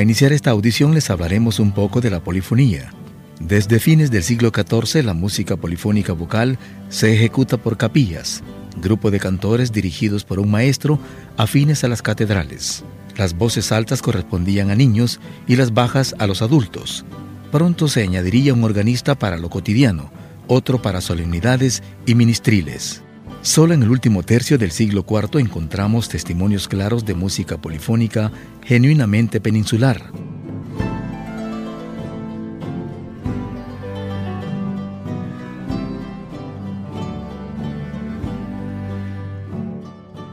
Para iniciar esta audición les hablaremos un poco de la polifonía. Desde fines del siglo XIV la música polifónica vocal se ejecuta por capillas, grupo de cantores dirigidos por un maestro afines a las catedrales. Las voces altas correspondían a niños y las bajas a los adultos. Pronto se añadiría un organista para lo cotidiano, otro para solemnidades y ministriles. Solo en el último tercio del siglo IV encontramos testimonios claros de música polifónica genuinamente peninsular.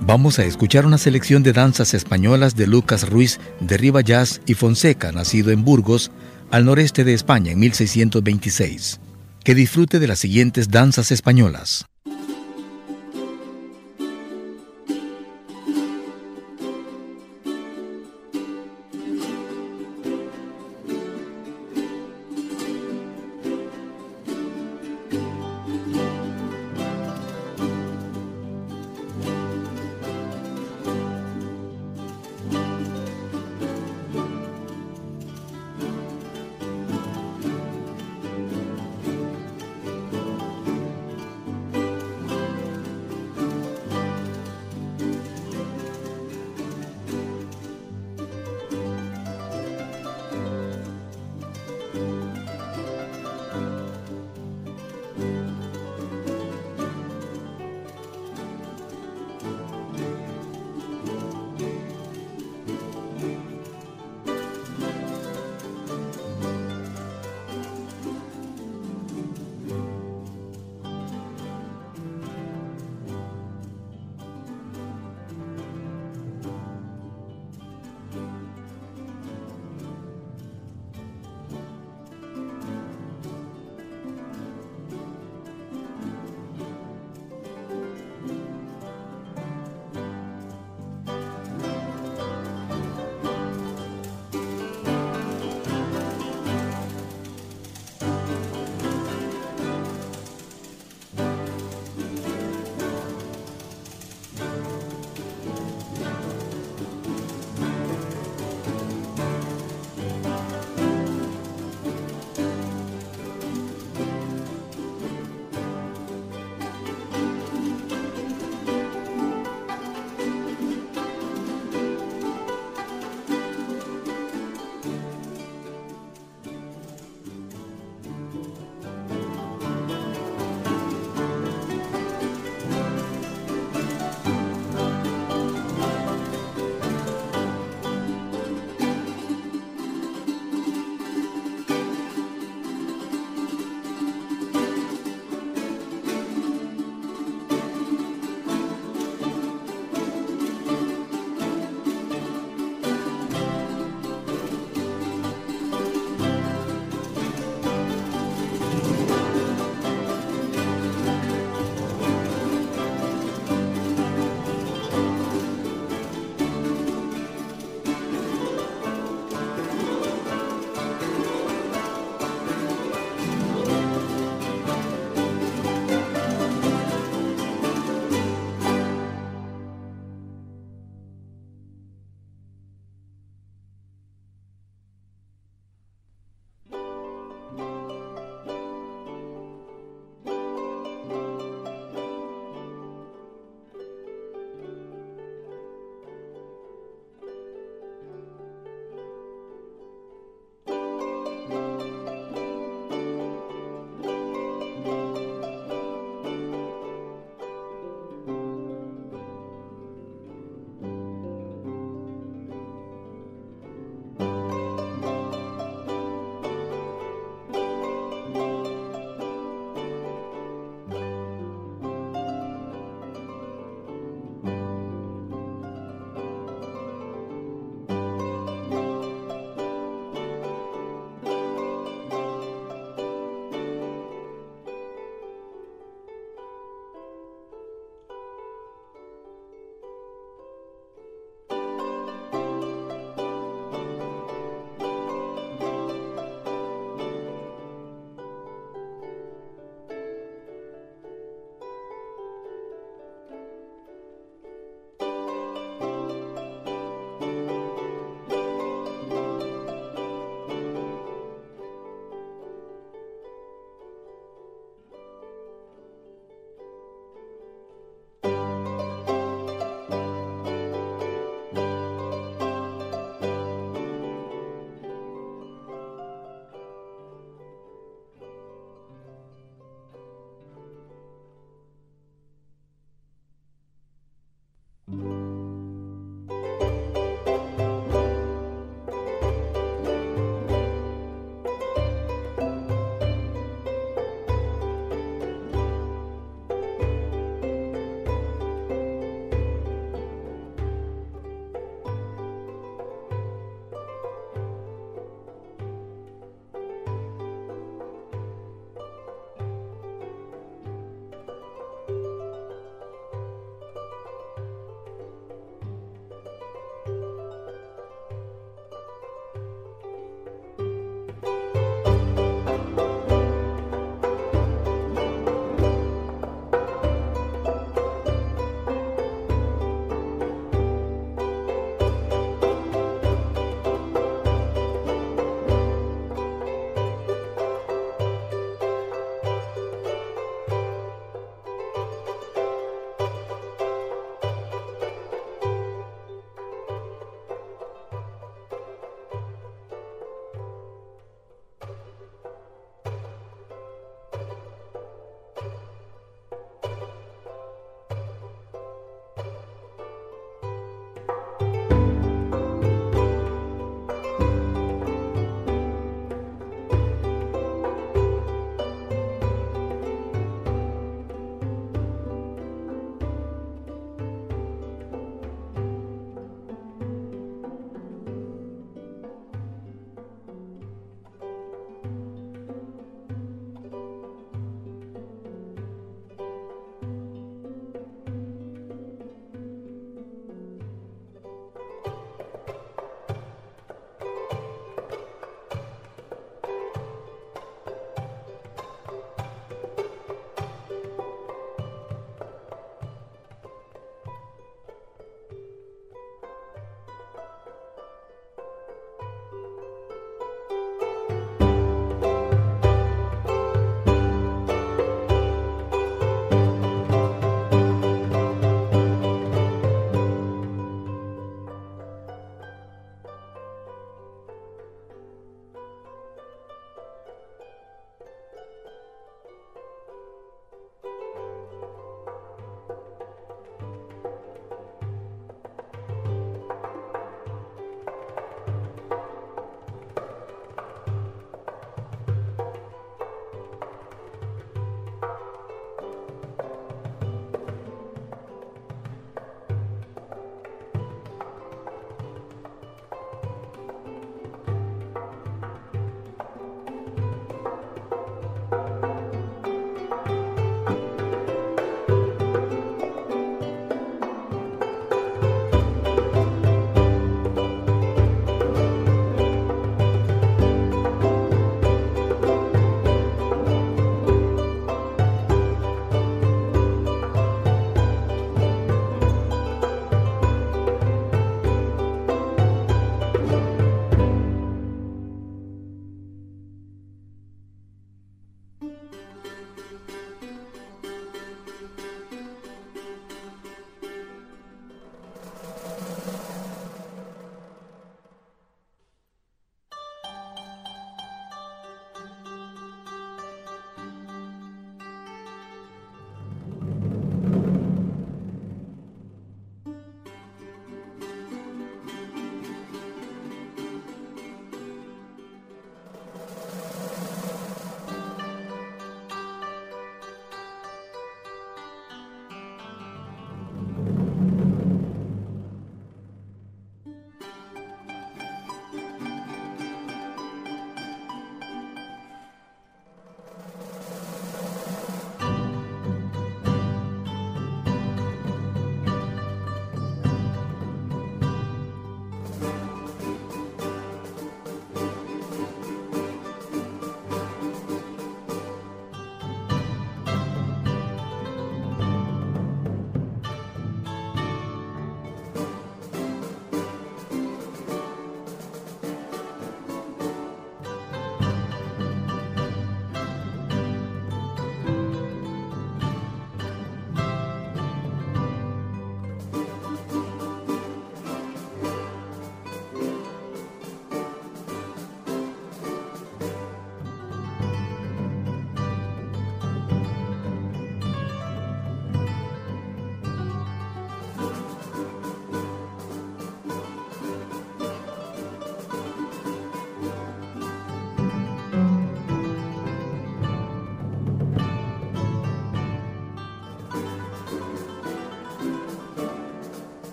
Vamos a escuchar una selección de danzas españolas de Lucas Ruiz de Ribayás y Fonseca, nacido en Burgos, al noreste de España en 1626. Que disfrute de las siguientes danzas españolas.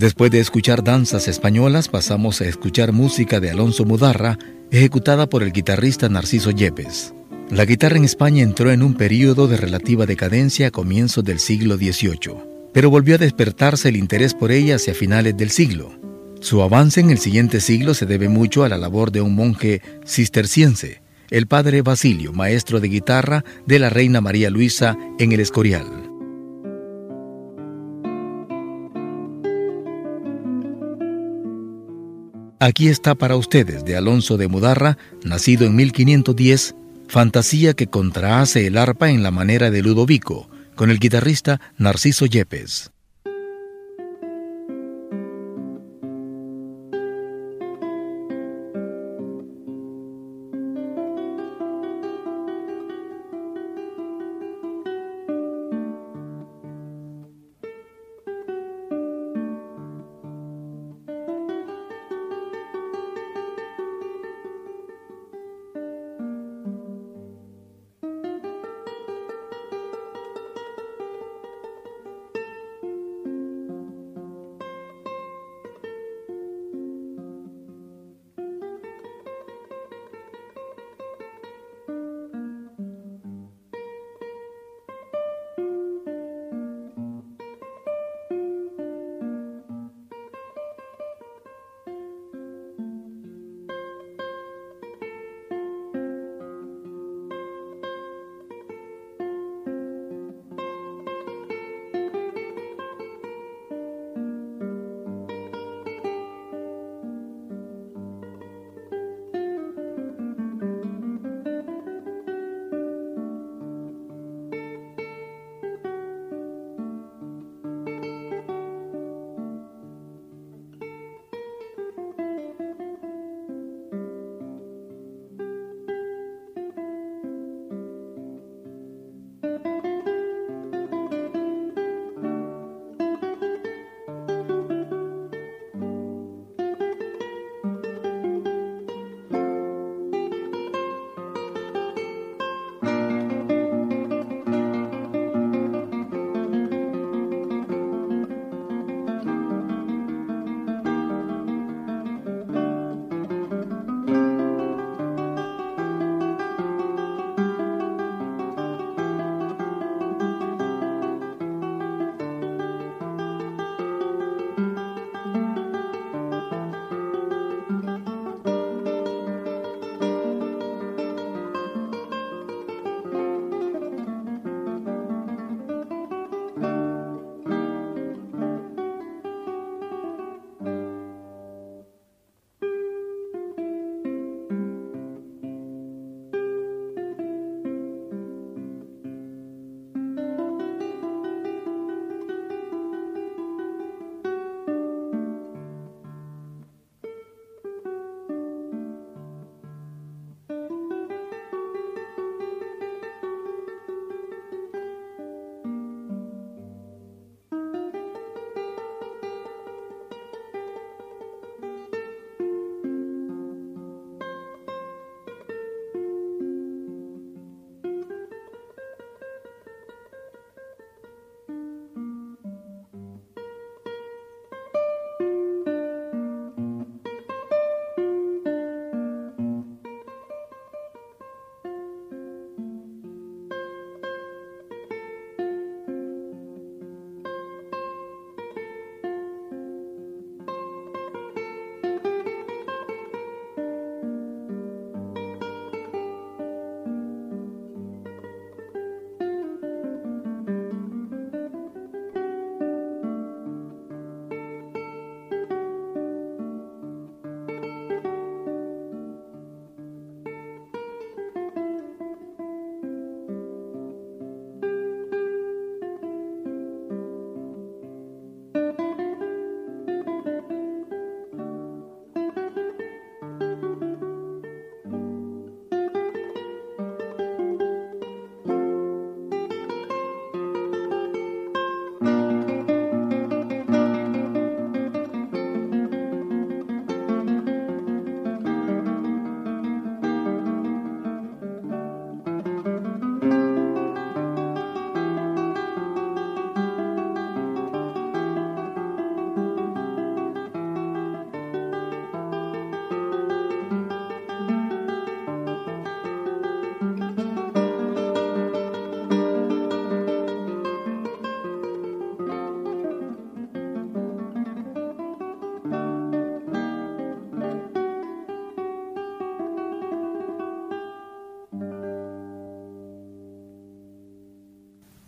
Después de escuchar danzas españolas, pasamos a escuchar música de Alonso Mudarra, ejecutada por el guitarrista Narciso Yepes. La guitarra en España entró en un período de relativa decadencia a comienzos del siglo XVIII, pero volvió a despertarse el interés por ella hacia finales del siglo. Su avance en el siguiente siglo se debe mucho a la labor de un monje cisterciense, el padre Basilio, maestro de guitarra de la reina María Luisa en el Escorial. Aquí está para ustedes de Alonso de Mudarra, nacido en 1510, fantasía que contrahace el arpa en la manera de Ludovico, con el guitarrista Narciso Yepes.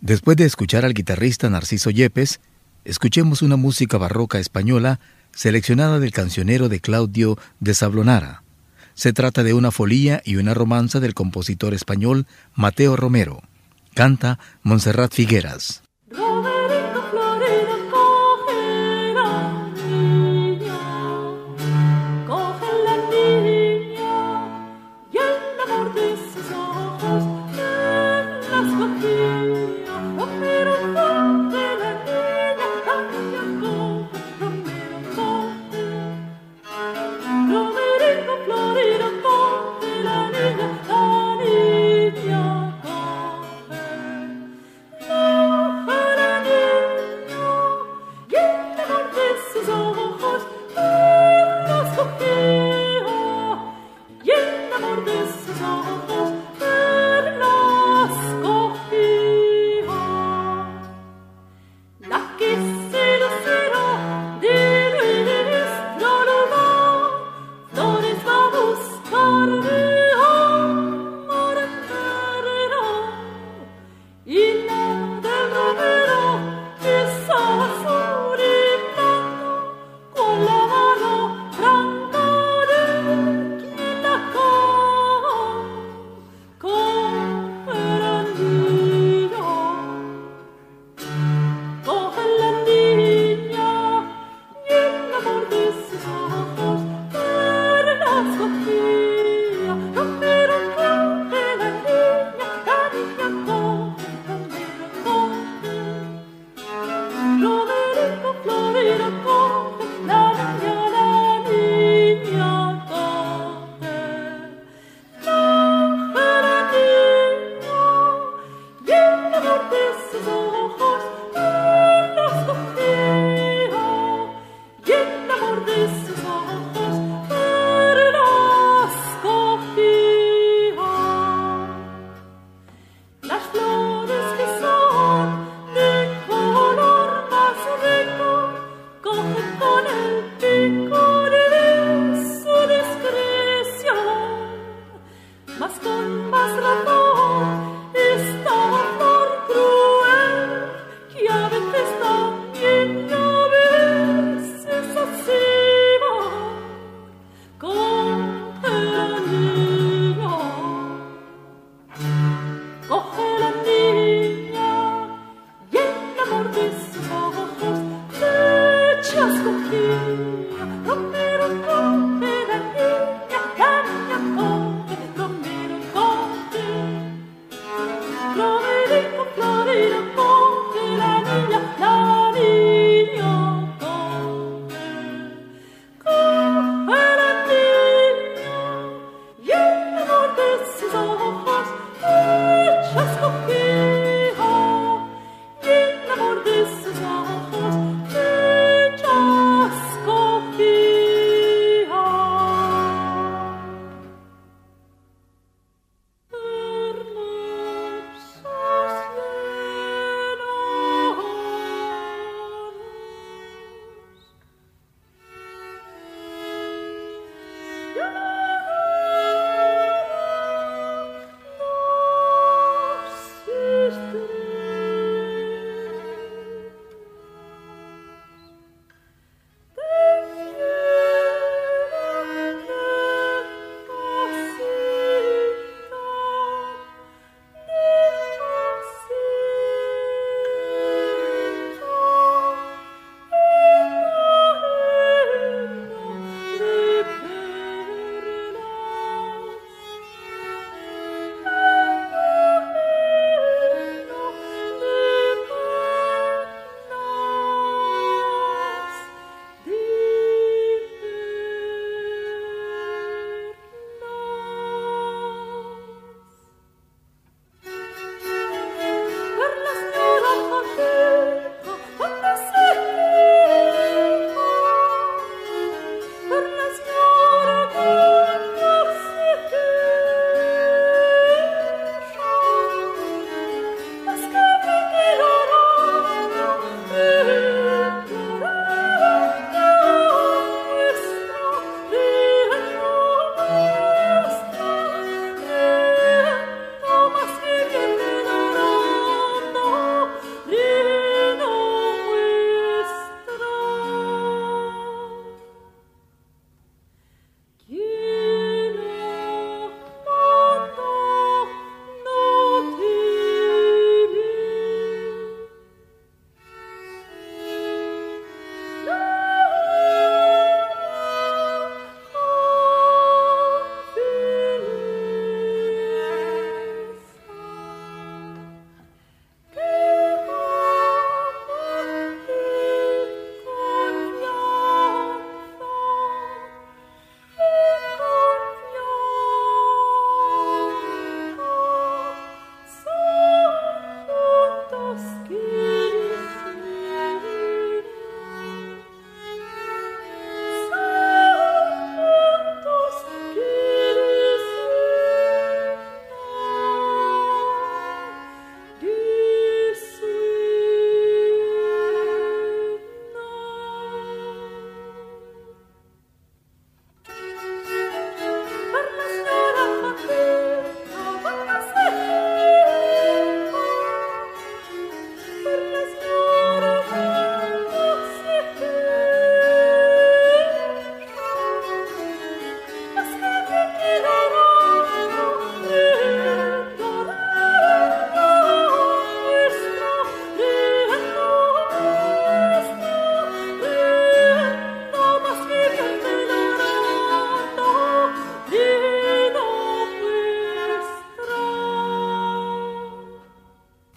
Después de escuchar al guitarrista Narciso Yepes, escuchemos una música barroca española seleccionada del cancionero de Claudio de Sablonara. Se trata de una folía y una romanza del compositor español Mateo Romero. Canta Montserrat Figueras.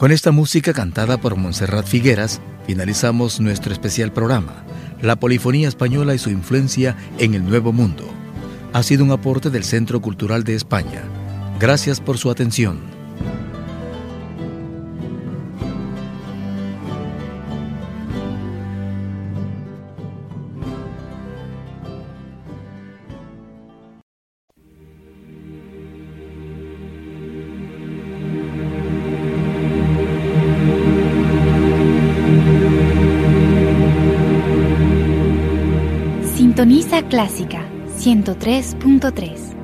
Con esta música cantada por Montserrat Figueras, finalizamos nuestro especial programa, La Polifonía Española y su influencia en el Nuevo Mundo. Ha sido un aporte del Centro Cultural de España. Gracias por su atención. 103.3.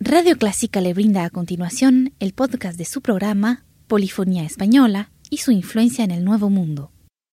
Radio Clásica le brinda a continuación el podcast de su programa Polifonía Española y su influencia en el Nuevo Mundo.